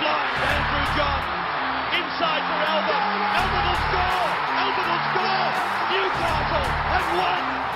Blind, Andrew John. Inside for Elba. Elba will score. Elba will score. Newcastle have won.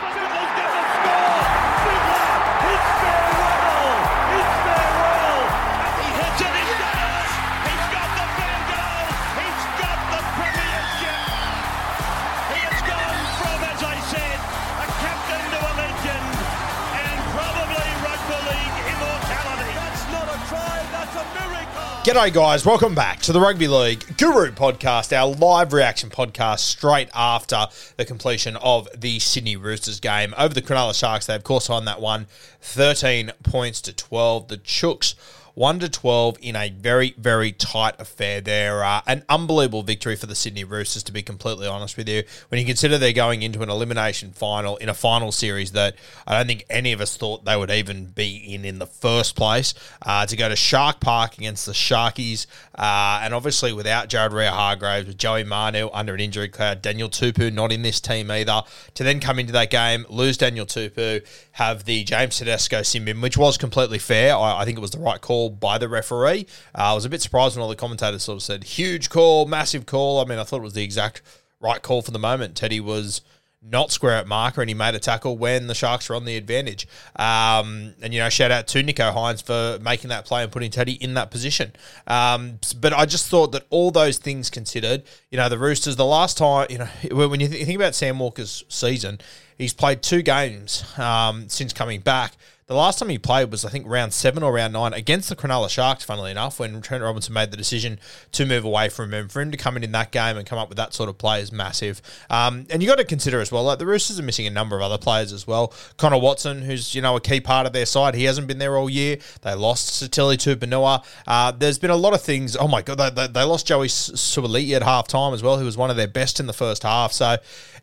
G'day, guys. Welcome back to the Rugby League Guru podcast, our live reaction podcast straight after the completion of the Sydney Roosters game over the Cronulla Sharks. They, of course, won that one 13 points to 12. The Chooks. 1 to 12 in a very, very tight affair there. Uh, an unbelievable victory for the Sydney Roosters, to be completely honest with you. When you consider they're going into an elimination final in a final series that I don't think any of us thought they would even be in in the first place, uh, to go to Shark Park against the Sharkies, uh, and obviously without Jared Waerea-Hargreaves, with Joey Manu under an injury cloud, Daniel Tupou not in this team either, to then come into that game, lose Daniel Tupou, have the James Tedesco sim in, which was completely fair. I, I think it was the right call by the referee. Uh, I was a bit surprised when all the commentators sort of said, huge call, massive call. I mean, I thought it was the exact right call for the moment. Teddy was not square at marker and he made a tackle when the Sharks were on the advantage. Um, and, you know, shout out to Nicho Hynes for making that play and putting Teddy in that position. Um, but I just thought that all those things considered, you know, the Roosters, the last time, you know, when you think about Sam Walker's season, he's played two games um, since coming back. The last time he played was, I think, round seven or round nine against the Cronulla Sharks, funnily enough, when Trent Robinson made the decision to move away from him. For him to come in in that game and come up with that sort of play is massive. Um, and you got to consider as well, like the Roosters are missing a number of other players as well. Connor Watson, who's, you know, a key part of their side, he hasn't been there all year. They lost Sitili Tupouniua. Uh, there's been a lot of things. Oh, my God, they, they, they lost Joey Suaalii at half time as well, who was one of their best in the first half. So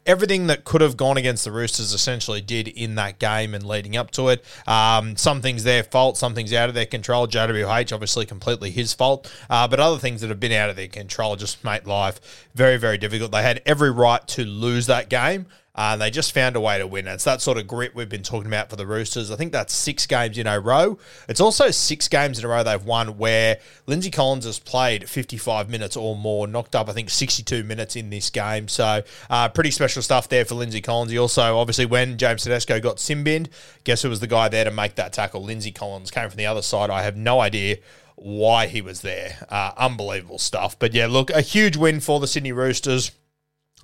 everything that could have gone against the Roosters essentially did in that game and leading up to it. Um, some things their fault, some things out of their control. JWH obviously completely his fault, uh, but other things that have been out of their control just make life very, very difficult. They had every right to lose that game. Uh, and they just found a way to win. It's that sort of grit we've been talking about for the Roosters. I think that's six games in a row. It's also six games in a row they've won where Lindsay Collins has played 55 minutes or more, knocked up, I think, 62 minutes in this game. So, uh, pretty special stuff there for Lindsay Collins. He also, obviously, when James Tedesco got Simbin, guess who was the guy there to make that tackle? Lindsay Collins came from the other side. I have no idea why he was there. Uh, unbelievable stuff. But yeah, look, a huge win for the Sydney Roosters.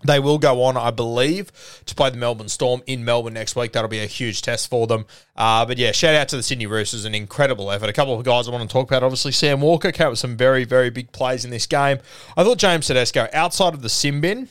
They will go on, I believe, to play the Melbourne Storm in Melbourne next week. That'll be a huge test for them. Uh, but yeah, shout out to the Sydney Roosters, an incredible effort. A couple of guys I want to talk about, obviously, Sam Walker came up with some very, very big plays in this game. I thought James Tedesco, outside of the sin bin,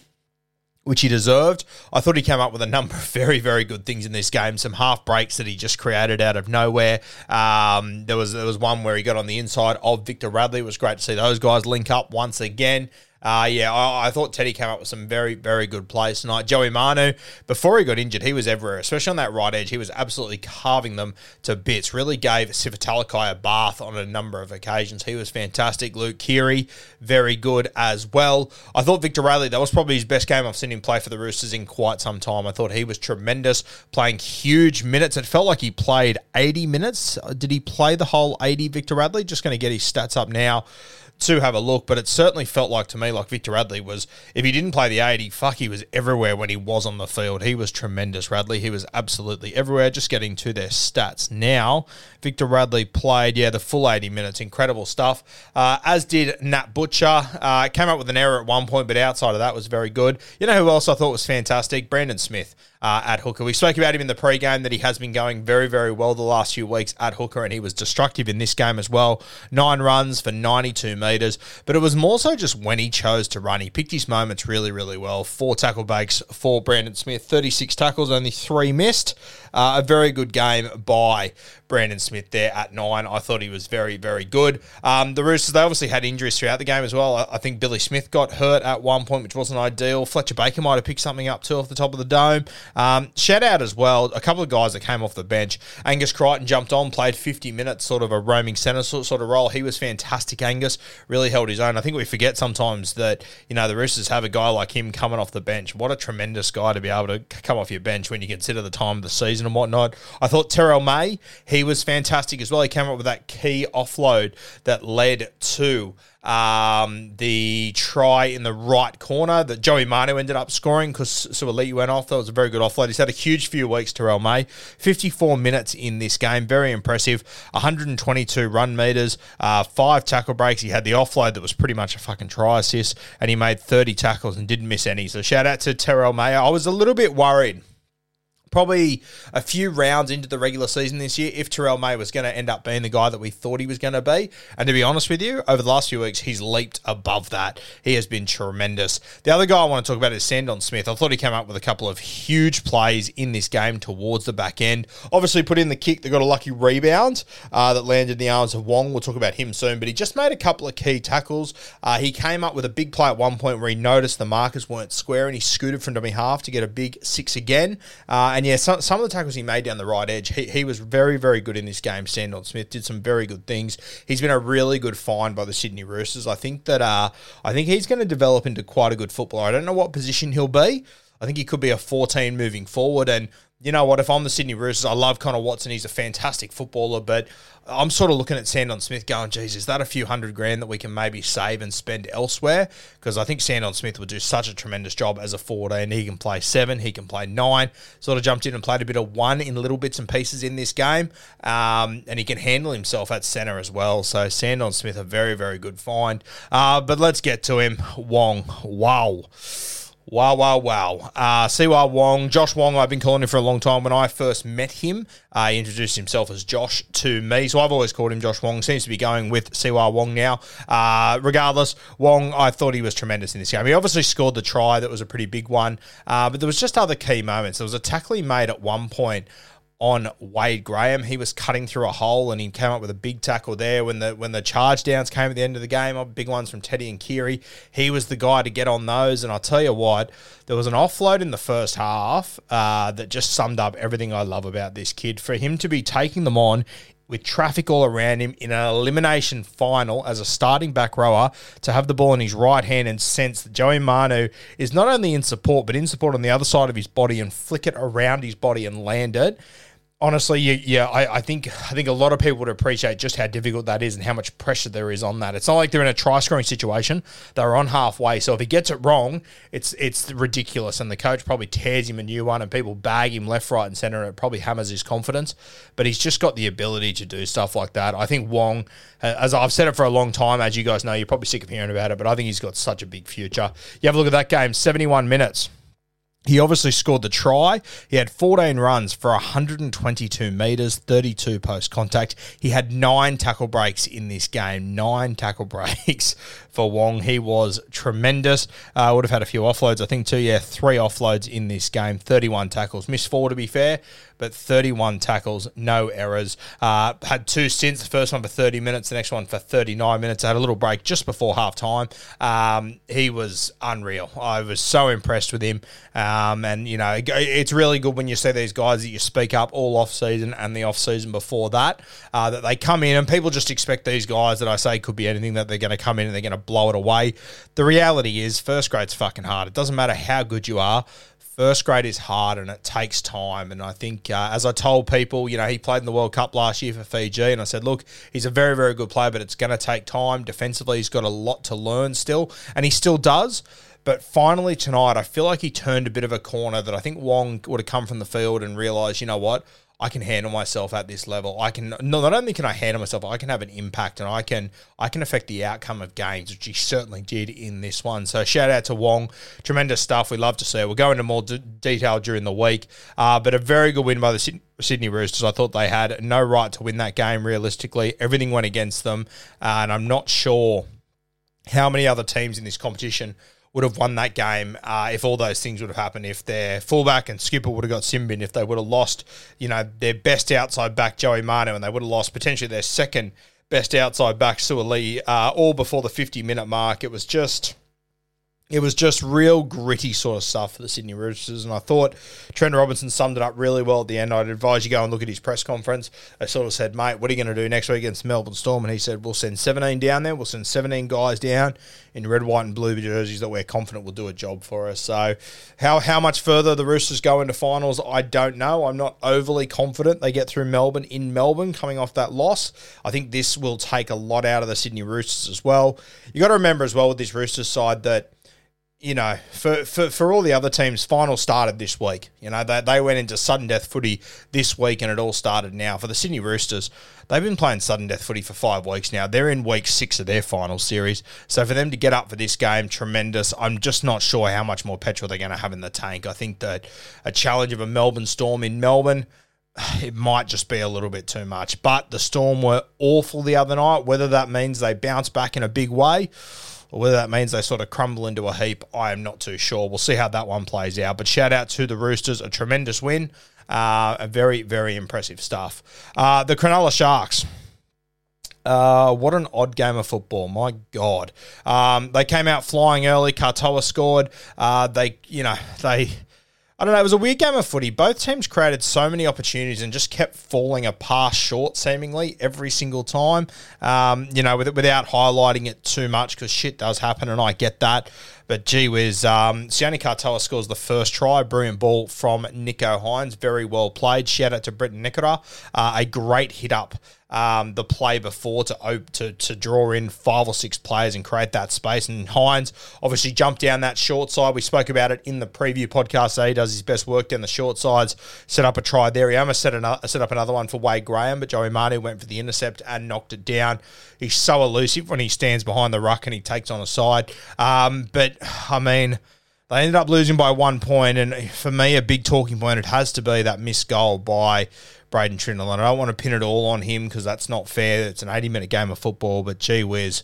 which he deserved. I thought he came up with a number of very, very good things in this game. Some half breaks that he just created out of nowhere. Um, there was there was one where he got on the inside of Victor Radley. It was great to see those guys link up once again. Uh, yeah, I, I, thought Teddy came up with some very, very good plays tonight. Joey Manu, before he got injured, he was everywhere, especially on that right edge. He was absolutely carving them to bits. Really gave Sifa Talakai a bath on a number of occasions. He was fantastic. Luke Keary, very good as well. I thought Victor Radley, that was probably his best game I've seen him play for the Roosters in quite some time. I thought he was tremendous, playing huge minutes. It felt like he played 80 minutes. Did he play the whole 80, Victor Radley? Just going to get his stats up now to have a look, but it certainly felt like to me like Victor Radley was, if he didn't play the 80, fuck, he was everywhere when he was on the field. He was tremendous, Radley. He was absolutely everywhere. Just getting to their stats now. Victor Radley played, yeah, the full 80 minutes. Incredible stuff. Uh, as did Nat Butcher. Uh, came up with an error at one point, but outside of that was very good. You know who else I thought was fantastic? Brandon Smith. Uh, at hooker. We spoke about him in the pre-game that he has been going very, very well the last few weeks at hooker, and he was destructive in this game as well. Nine runs for 92 metres, but it was more so just when he chose to run. He picked his moments really, really well. Four tackle breaks for Brandon Smith, 36 tackles, only three missed. Uh, a very good game by Brandon Smith there at nine. I thought he was very, very good. Um, the Roosters, they obviously had injuries throughout the game as well. I, I think Billy Smith got hurt at one point, which wasn't ideal. Fletcher Baker might have picked something up too off the top of the dome. Um, shout out as well, a couple of guys that came off the bench. Angus Crichton jumped on, played 50 minutes, sort of a roaming centre sort, sort of role. He was fantastic, Angus. Really held his own. I think we forget sometimes that, you know, the Roosters have a guy like him coming off the bench. What a tremendous guy to be able to come off your bench when you consider the time of the season and whatnot. I thought Terrell May, he was fantastic as well. He came up with that key offload that led to um, the try in the right corner that Joey Manu ended up scoring because Suaalii went off. That was a very good offload. He's had a huge few weeks, Terrell May. 54 minutes in this game. Very impressive. 122 run meters, uh, five tackle breaks. He had the offload that was pretty much a fucking try assist, and he made 30 tackles and didn't miss any. So shout out to Terrell May. I was a little bit worried probably a few rounds into the regular season this year if Terrell May was going to end up being the guy that we thought he was going to be. And to be honest with you, over the last few weeks, he's leaped above that. He has been tremendous. The other guy I want to talk about is Sandon Smith. I thought he came up with a couple of huge plays in this game towards the back end. Obviously, put in the kick that got a lucky rebound uh, that landed in the arms of Wong. We'll talk about him soon, but he just made a couple of key tackles. Uh, he came up with a big play at one point where he noticed the markers weren't square and he scooted from dummy half to get a big six again. Uh, and yeah, some, some of the tackles he made down the right edge, he, he was very, very good in this game. Sandon Smith did some very good things. He's been a really good find by the Sydney Roosters. I think that uh, I think he's going to develop into quite a good footballer. I don't know what position he'll be. I think he could be a 14 moving forward. And you know what? If I'm the Sydney Roosters, I love Connor Watson. He's a fantastic footballer, but I'm sort of looking at Sandon Smith going, geez, is that a few hundred grand that we can maybe save and spend elsewhere? Because I think Sandon Smith would do such a tremendous job as a 14. He can play seven, he can play nine. Sort of jumped in and played a bit of one in little bits and pieces in this game. Um, and he can handle himself at centre as well. So Sandon Smith, a very, very good find. Uh, but let's get to him. Wong. Wow. Wow, wow, wow. Uh, Siua Wong, Josh Wong, I've been calling him for a long time. When I first met him, uh, he introduced himself as Josh to me. So I've always called him Josh Wong. Seems to be going with Siua Wong now. Uh, regardless, Wong, I thought he was tremendous in this game. He obviously scored the try. That was a pretty big one. Uh, but there was just other key moments. There was a tackle he made at one point on Wade Graham. He was cutting through a hole and he came up with a big tackle there when the when the charge downs came at the end of the game. Big ones from Teddy and Keary. He was the guy to get on those. And I'll tell you what, there was an offload in the first half uh, that just summed up everything I love about this kid. For him to be taking them on with traffic all around him in an elimination final as a starting back rower to have the ball in his right hand and sense that Joey Manu is not only in support but in support on the other side of his body and flick it around his body and land it honestly, yeah, I, I, think I think a lot of people would appreciate just how difficult that is and how much pressure there is on that. It's not like they're in a try scoring situation; they're on halfway. So if he gets it wrong, it's it's ridiculous, and the coach probably tears him a new one, and people bag him left, right, and center, and it probably hammers his confidence. But he's just got the ability to do stuff like that. I think Wong, as I've said it for a long time, as you guys know, you're probably sick of hearing about it, but I think he's got such a big future. You have a look at that game, 71 minutes. He obviously scored the try. He had 14 runs for 122 metres, 32 post contact. He had nine tackle breaks in this game. Nine tackle breaks for Wong. He was tremendous. Uh, would have had a few offloads, I think, too. Yeah, three offloads in this game, 31 tackles. Missed four, to be fair, but 31 tackles, no errors. Uh, had two stints, the first one for 30 minutes, the next one for 39 minutes. I had a little break just before half time. Um, he was unreal. I was so impressed with him. Um, and, you know, it's really good when you see these guys that you speak up all off season and the off season before that, uh, that they come in and people just expect these guys that I say could be anything that they're going to come in and they're going to blow it away. The reality is, first grade's fucking hard. It doesn't matter how good you are. First grade is hard and it takes time. And I think, uh, as I told people, you know, he played in the World Cup last year for Fiji, and I said, look, he's a very, very good player, but it's going to take time. Defensively, he's got a lot to learn still, and he still does. But finally tonight, I feel like he turned a bit of a corner that I think Wong would have come from the field and realised, you know what, I can handle myself at this level. I can not only can I handle myself, I can have an impact and I can I can affect the outcome of games, which he certainly did in this one. So shout out to Wong, tremendous stuff. We love to see it. We'll go into more d- detail during the week, uh, but a very good win by the Sydney Roosters. I thought they had no right to win that game. Realistically, everything went against them, uh, and I'm not sure how many other teams in this competition would have won that game uh, if all those things would have happened. If their fullback and skipper would have got Simbin, if they would have lost, you know, their best outside back Joey Manu, and they would have lost potentially their second best outside back Suaalii, uh, all before the fifty minute mark. It was just it was just real gritty sort of stuff for the Sydney Roosters. And I thought Trent Robinson summed it up really well at the end. I'd advise you go and look at his press conference. I sort of said, mate, what are you going to do next week against Melbourne Storm? And he said, we'll send 17 down there. We'll send 17 guys down in red, white, and blue jerseys that we're confident will do a job for us. So how, how much further the Roosters go into finals, I don't know. I'm not overly confident they get through Melbourne in Melbourne coming off that loss. I think this will take a lot out of the Sydney Roosters as well. you got to remember as well with this Roosters side that you know, for, for, for all the other teams, final started this week. You know, they, they went into sudden death footy this week and it all started now. For the Sydney Roosters, they've been playing sudden death footy for five weeks now. They're in week six of their final series. So for them to get up for this game, tremendous. I'm just not sure how much more petrol they're going to have in the tank. I think that a challenge of a Melbourne Storm in Melbourne, it might just be a little bit too much. But the Storm were awful the other night. Whether that means they bounce back in a big way or whether that means they sort of crumble into a heap, I am not too sure. We'll see how that one plays out. But shout out to the Roosters, a tremendous win. Uh, very, very impressive stuff. Uh, the Cronulla Sharks. Uh, what an odd game of football! My God, um, they came out flying early. Katoa scored. Uh, they, you know, they I don't know. It was a weird game of footy. Both teams created so many opportunities and just kept falling a pass short, seemingly every single time. Um, you know, with, without highlighting it too much because shit does happen, and I get that. But gee whiz, um, Sione Katoa scores the first try. Brilliant ball from Nicho Hynes. Very well played. Shout out to Briton Nikora. Uh, a great hit up um, the play before to, op- to to draw in five or six players and create that space. And Hynes obviously jumped down that short side. We spoke about it in the preview podcast. he does his best work down the short sides. Set up a try there. He almost set, another, set up another one for Wade Graham, but Joey Manu went for the intercept and knocked it down. He's so elusive when he stands behind the ruck and he takes on a side. Um, but I mean. They ended up losing by one point, and for me, a big talking point it has to be that missed goal by Braydon Trindall. And I don't want to pin it all on him because that's not fair. It's an 80 minute game of football, but gee whiz.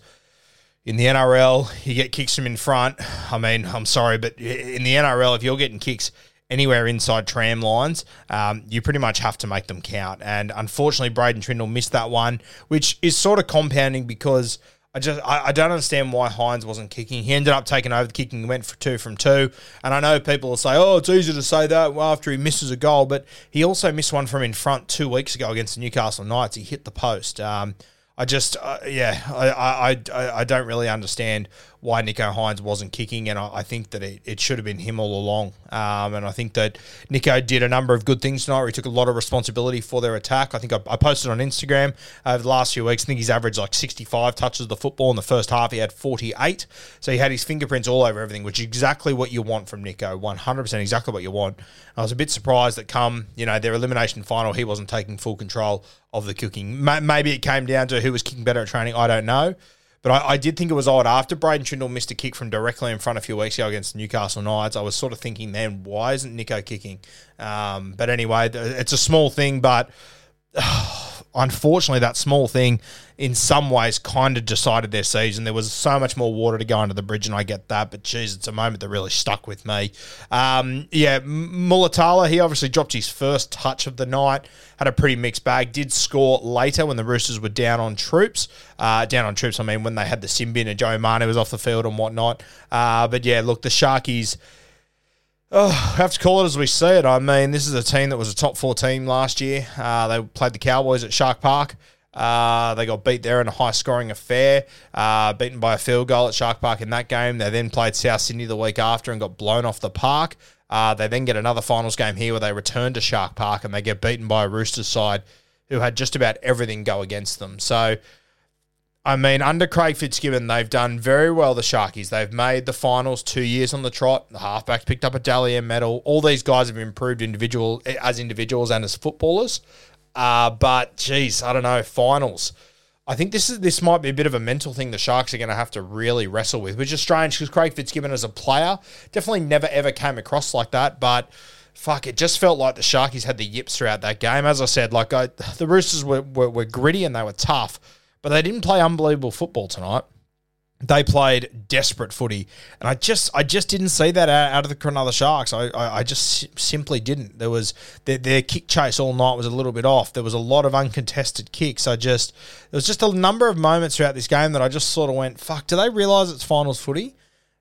In the NRL, you get kicks from in front. I mean, I'm sorry, but in the NRL, if you're getting kicks anywhere inside tram lines, um, you pretty much have to make them count. And unfortunately, Braydon Trindall missed that one, which is sort of compounding because I just I, I, don't understand why Hynes wasn't kicking. He ended up taking over the kicking, went for two from two. And I know people will say, "Oh, it's easy to say that after he misses a goal," but he also missed one from in front two weeks ago against the Newcastle Knights. He hit the post. Um, I just, uh, yeah, I, I, I, I don't really understand why Nicho Hynes wasn't kicking, and I, I think that it, it, should have been him all along. Um, and I think that Nicho did a number of good things tonight. he took a lot of responsibility for their attack. I think I, I posted on Instagram over the last few weeks. I think he's averaged like 65 touches of the football in the first half. He had 48, so he had his fingerprints all over everything, which is exactly what you want from Nicho. 100% exactly what you want. I was a bit surprised that come you know their elimination final, he wasn't taking full control of the cooking. Maybe it came down to who was kicking better at training. I don't know. But I, I, did think it was odd after Braydon Trindall missed a kick from directly in front a few weeks ago against Newcastle Knights. I was sort of thinking then, why isn't Nicho kicking? Um, but anyway, it's a small thing, but. Uh, unfortunately, that small thing in some ways kind of decided their season. There was so much more water to go under the bridge, and I get that. But geez, it's a moment that really stuck with me. Um, yeah, Mulitalo, he obviously dropped his first touch of the night, had a pretty mixed bag. Did score later when the Roosters were down on troops. Uh, down on troops, I mean, when they had the sin bin and Joe Manu was off the field and whatnot. Uh, but yeah, look, the Sharkies. Oh, I have to call it as we see it. I mean, this is a team that was a top four team last year. Uh, they played the Cowboys at Shark Park. Uh, they got beat there in a high scoring affair, uh, beaten by a field goal at Shark Park in that game. They then played South Sydney the week after and got blown off the park. Uh, they then get another finals game here where they return to Shark Park and they get beaten by a Roosters side who had just about everything go against them. So I mean, under Craig Fitzgibbon, they've done very well, the Sharkies. They've made the finals two years on the trot. The halfbacks picked up a Dally M medal. All these guys have improved individual as individuals and as footballers. Uh, but, geez, I don't know, finals. I think this is this might be a bit of a mental thing the Sharks are going to have to really wrestle with, which is strange because Craig Fitzgibbon as a player definitely never ever came across like that. But fuck, it just felt like the Sharkies had the yips throughout that game. As I said, like I, the Roosters were, were, were gritty and they were tough, but they didn't play unbelievable football tonight. They played desperate footy, and I just I just didn't see that out, of the Cronulla Sharks. I, I, I just simply didn't. There was their, their kick chase all night was a little bit off. There was a lot of uncontested kicks. I just there was just a number of moments throughout this game that I just sort of went, "Fuck!" Do they realise it's finals footy?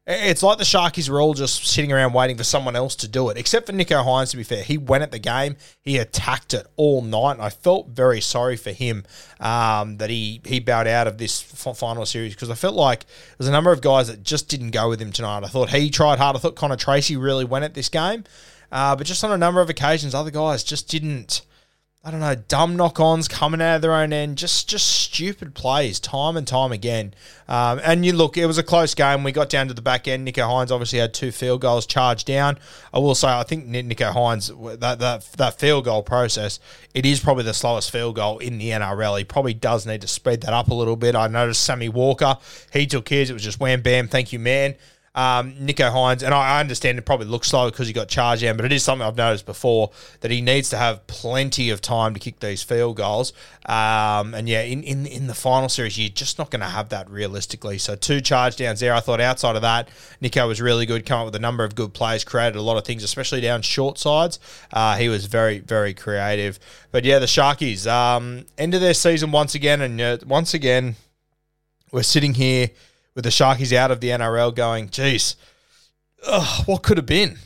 It's like the Sharkies were all just sitting around waiting for someone else to do it, except for Nicho Hynes, to be fair. He went at the game, he attacked it all night, and I felt very sorry for him um, that he, he bowed out of this final series because I felt like there's a number of guys that just didn't go with him tonight. I thought he tried hard. I thought Connor Tracey really went at this game, uh, but just on a number of occasions, other guys just didn't. I don't know, dumb knock-ons coming out of their own end, just just stupid plays time and time again. Um, and you look, it was a close game. We got down to the back end. Nicho Hynes obviously had two field goals charged down. I will say, I think Nicho Hynes that that that field goal process, it is probably the slowest field goal in the NRL. He probably does need to speed that up a little bit. I noticed Sammy Walker, he took his. It was just wham bam, thank you, man um, Nicho Hynes, and I, understand it probably looks slow because he got charged down, but it is something I've noticed before that he needs to have plenty of time to kick these field goals. Um, and yeah, in, in in the final series, you're just not going to have that realistically. So two charge downs there. I thought outside of that, Nicho was really good, come up with a number of good plays, created a lot of things, especially down short sides. Uh, he was very very creative. But yeah, the Sharkies um, end of their season once again, and uh, once again, we're sitting here with the Sharkies out of the NRL going, geez, ugh, what could have been?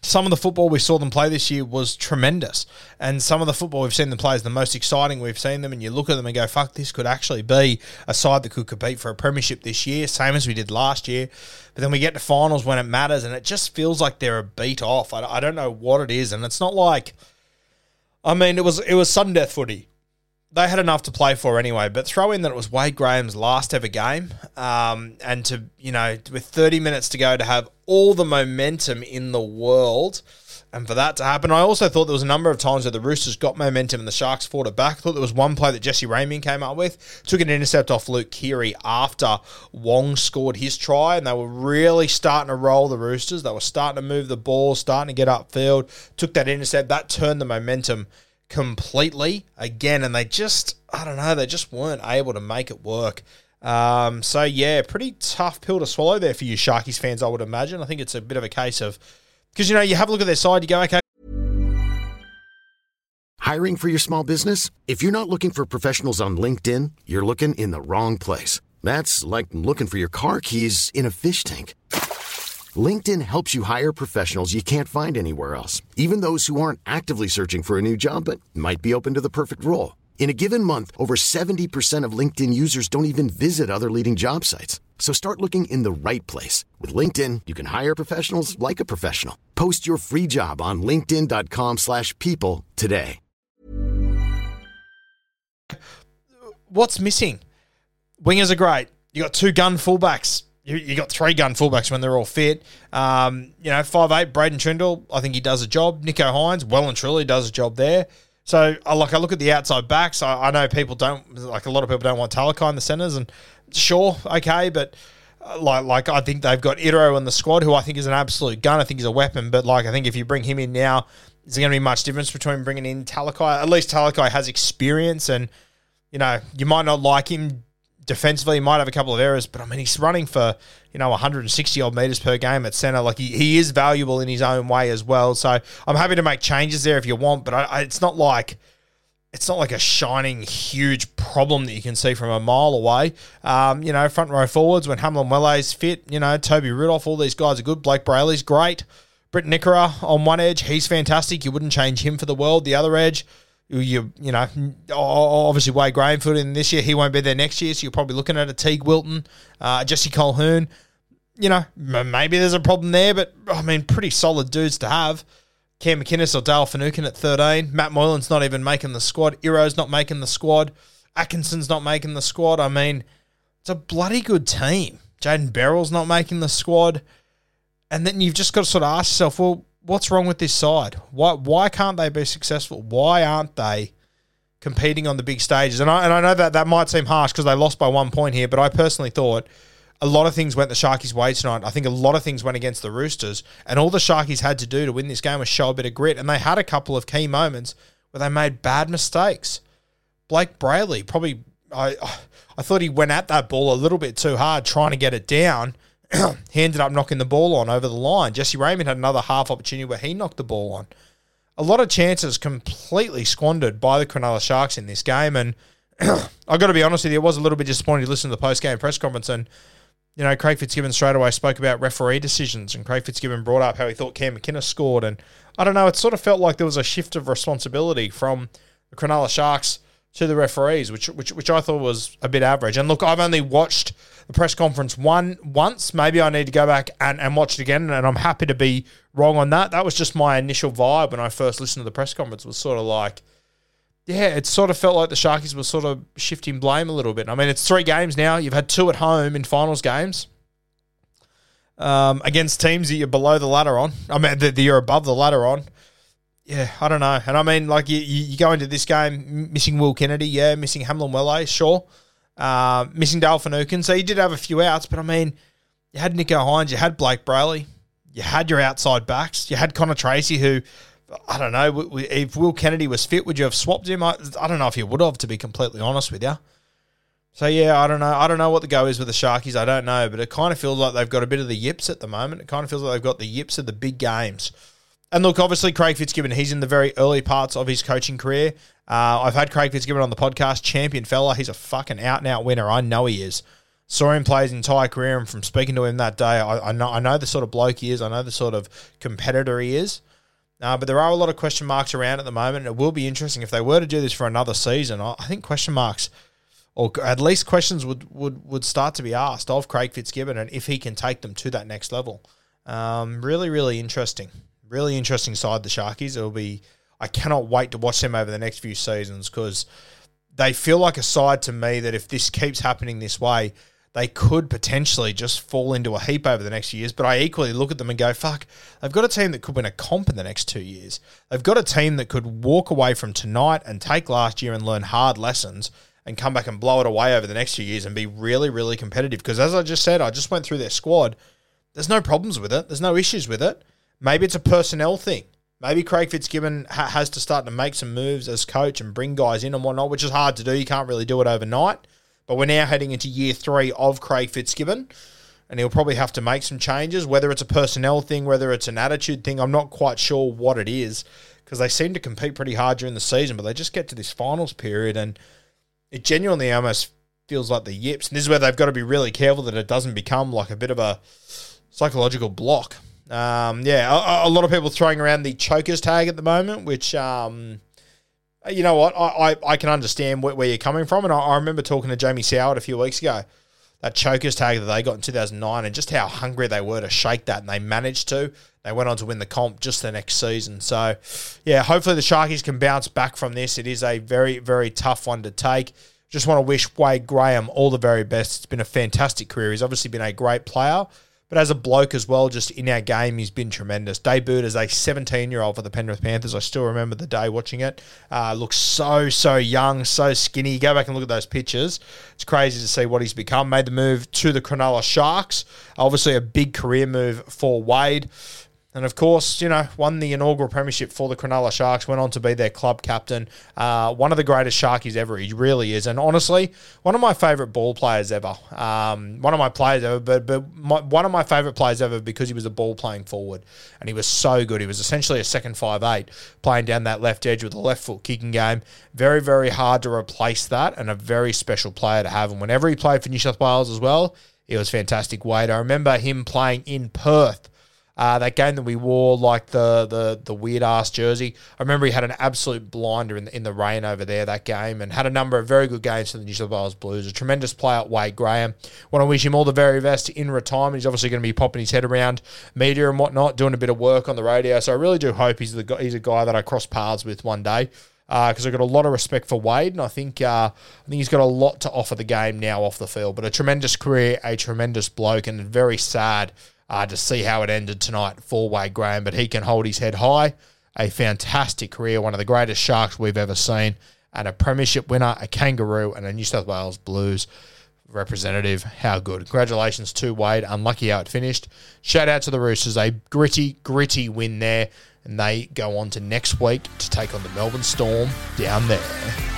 Some of the football we saw them play this year was tremendous. And some of the football we've seen them play is the most exciting we've seen them. And you look at them and go, fuck, this could actually be a side that could compete for a premiership this year, same as we did last year. But then we get to finals when it matters, and it just feels like they're a beat off. I, I don't know what it is. And it's not like, I mean, it was it was sudden death footy they had enough to play for anyway. But throw in that it was Wade Graham's last ever game, um, and to you know, with 30 minutes to go, to have all the momentum in the world, and for that to happen, I also thought there was a number of times where the Roosters got momentum and the Sharks fought it back. I thought there was one play that Jesse Ramien came up with, took an intercept off Luke Keary after Wong scored his try, and they were really starting to roll the Roosters. They were starting to move the ball, starting to get upfield. Took that intercept, that turned the momentum completely again, and they just, I don't know, they just weren't able to make it work. Um, so yeah, pretty tough pill to swallow there for you Sharkies fans, I would imagine. I think it's a bit of a case of because you know you have a look at their side, you go, okay, Hiring for your small business? If you're not looking for professionals on LinkedIn, you're looking in the wrong place. That's like looking for your car keys in a fish tank. LinkedIn helps you hire professionals you can't find anywhere else, even those who aren't actively searching for a new job but might be open to the perfect role. In a given month, over 70% of LinkedIn users don't even visit other leading job sites. So start looking in the right place. With LinkedIn, you can hire professionals like a professional. Post your free job on linkedin.com/people slash people today. what's missing? Wingers are great. You got two gun fullbacks. You, you got three gun fullbacks when they're all fit. Um, you know, five eight Braydon Trindall. I think he does a job. Nicho Hynes, well and truly, does a job there. So, I like I look at the outside backs. I, I know people don't like a lot of people don't want Talakai in the centers, and sure, okay, but uh, like like I think they've got Itero in the squad, who I think is an absolute gun. I think he's a weapon, but like I think if you bring him in now, is there going to be much difference between bringing in Talakai? At least Talakai has experience, and you know you might not like him defensively. He might have a couple of errors, but I mean he's running for you know 160 odd meters per game at center. Like he, he is valuable in his own way as well. So I'm happy to make changes there if you want, but I, I, it's not like it's not like a shining huge problem that you can see from a mile away. Um, you know, front row forwards when Hamlin-Uele's fit, you know, Toby Rudolf, all these guys are good. Blake Brailey's great. Britt Nikora on one edge, he's fantastic. You wouldn't change him for the world. The other edge, you you, know, obviously Wade Grahamfoot in this year, he won't be there next year, so you're probably looking at a Teig Wilton, uh, Jesse Colquhoun. You know, maybe there's a problem there, but I mean, pretty solid dudes to have. Cam McInnes or Dale Finucane at 13. Matt Moylan's not even making the squad. Iro's not making the squad. Atkinson's not making the squad. I mean, it's a bloody good team. Jayden Berrell's not making the squad. And then you've just got to sort of ask yourself, well, what's wrong with this side? Why why can't they be successful? Why aren't they competing on the big stages? And I and I know that that might seem harsh because they lost by one point here, but I personally thought a lot of things went the Sharkies' way tonight. I think a lot of things went against the Roosters, and all the Sharkies had to do to win this game was show a bit of grit. And they had a couple of key moments where they made bad mistakes. Blake Brailey probably I I thought he went at that ball a little bit too hard, trying to get it down. he ended up knocking the ball on over the line. Jesse Ramien had another half opportunity where he knocked the ball on. A lot of chances completely squandered by the Cronulla Sharks in this game, and I've got to be honest with you, it was a little bit disappointing to listen to the post game press conference and you know, Craig Fitzgibbon straight away spoke about referee decisions, and Craig Fitzgibbon brought up how he thought Cam McInnes scored. And I don't know, it sort of felt like there was a shift of responsibility from the Cronulla Sharks to the referees, which which which I thought was a bit average. And look, I've only watched the press conference one once. Maybe I need to go back and, and watch it again, and I'm happy to be wrong on that. That was just my initial vibe when I first listened to the press conference. Was sort of like yeah, it sort of felt like the Sharkies were sort of shifting blame a little bit. I mean, it's three games now. You've had two at home in finals games um, against teams that you're below the ladder on. I mean, that you're above the ladder on. Yeah, I don't know. And I mean, like, you, you go into this game missing Will Kennedy, yeah, missing Hamlin-Uele, sure. Uh, missing Dale Finucane. So you did have a few outs, but I mean, you had Nicho Hynes, you had Blake Brailey, you had your outside backs, you had Connor Tracey, who I don't know. If Will Kennedy was fit, would you have swapped him? I, I don't know if you would have, to be completely honest with you. So yeah, I don't know. I don't know what the go is with the Sharkies. I don't know, but it kind of feels like they've got a bit of the yips at the moment. It kind of feels like they've got the yips of the big games. And look, obviously, Craig Fitzgibbon, he's in the very early parts of his coaching career. Uh, I've had Craig Fitzgibbon on the podcast, champion fella. He's a fucking out and out winner. I know he is. Saw him play his entire career, and from speaking to him that day, I, I know I know the sort of bloke he is. I know the sort of competitor he is. Uh, but there are a lot of question marks around at the moment. It will be interesting if they were to do this for another season. I think question marks, or at least questions, would, would, would start to be asked of Craig Fitzgibbon and if he can take them to that next level. Um, really, really interesting. Really interesting side, the Sharkies. It'll be. I cannot wait to watch them over the next few seasons because they feel like a side to me that if this keeps happening this way, they could potentially just fall into a heap over the next few years. But I equally look at them and go, fuck, they've got a team that could win a comp in the next two years. They've got a team that could walk away from tonight and take last year and learn hard lessons and come back and blow it away over the next few years and be really, really competitive. Because as I just said, I just went through their squad. There's no problems with it. There's no issues with it. Maybe it's a personnel thing. Maybe Craig Fitzgibbon ha- has to start to make some moves as coach and bring guys in and whatnot, which is hard to do. You can't really do it overnight. But we're now heading into year three of Craig Fitzgibbon, and he'll probably have to make some changes, whether it's a personnel thing, whether it's an attitude thing. I'm not quite sure what it is because they seem to compete pretty hard during the season, but they just get to this finals period and it genuinely almost feels like the yips. And this is where they've got to be really careful that it doesn't become like a bit of a psychological block. Um, yeah, a, a, lot of people throwing around the chokers tag at the moment, which um, you know what? I, I, I can understand where, where, you're coming from. And I, I, remember talking to Jamie Soward a few weeks ago, that chokers tag that they got in 2009, and just how hungry they were to shake that. And they managed to. They went on to win the comp just the next season. So, yeah, hopefully the Sharkies can bounce back from this. It is a very, very tough one to take. Just want to wish Wade Graham all the very best. It's been a fantastic career. He's obviously been a great player. But as a bloke as well, just in our game, he's been tremendous. Debuted as a 17 year old for the Penrith Panthers. I still remember the day watching it. Uh, looks so, so young, so skinny. Go back and look at those pictures. It's crazy to see what he's become. Made the move to the Cronulla Sharks. Obviously, a big career move for Wade. And of course, you know, won the inaugural premiership for the Cronulla Sharks, went on to be their club captain. Uh, one of the greatest Sharkies ever. He really is. And honestly, one of my favourite ball players ever. Um, one of my players ever, but, but my, one of my favourite players ever because he was a ball playing forward. And he was so good. He was essentially a second five eight, playing down that left edge with a left foot kicking game. Very, very hard to replace that and a very special player to have. And whenever he played for New South Wales as well, it was fantastic. Wade, I remember him playing in Perth uh, that game that we wore, like the the the weird ass jersey. I remember he had an absolute blinder in the, in the rain over there that game, and had a number of very good games for the New South Wales Blues. A tremendous player, Wade Graham. Want to wish him all the very best in retirement. He's obviously going to be popping his head around media and whatnot, doing a bit of work on the radio. So I really do hope he's the he's a guy that I cross paths with one day. because I've got a lot of respect for Wade, and I think uh, I think he's got a lot to offer the game now off the field. But a tremendous career, a tremendous bloke, and very sad uh, to see how it ended tonight for Wade Graham. But he can hold his head high. A fantastic career, one of the greatest Sharks we've ever seen, and a premiership winner, a Kangaroo, and a New South Wales Blues representative. How good. Congratulations to Wade. Unlucky how it finished. Shout out to the Roosters. A gritty, gritty win there. And they go on to next week to take on the Melbourne Storm down there.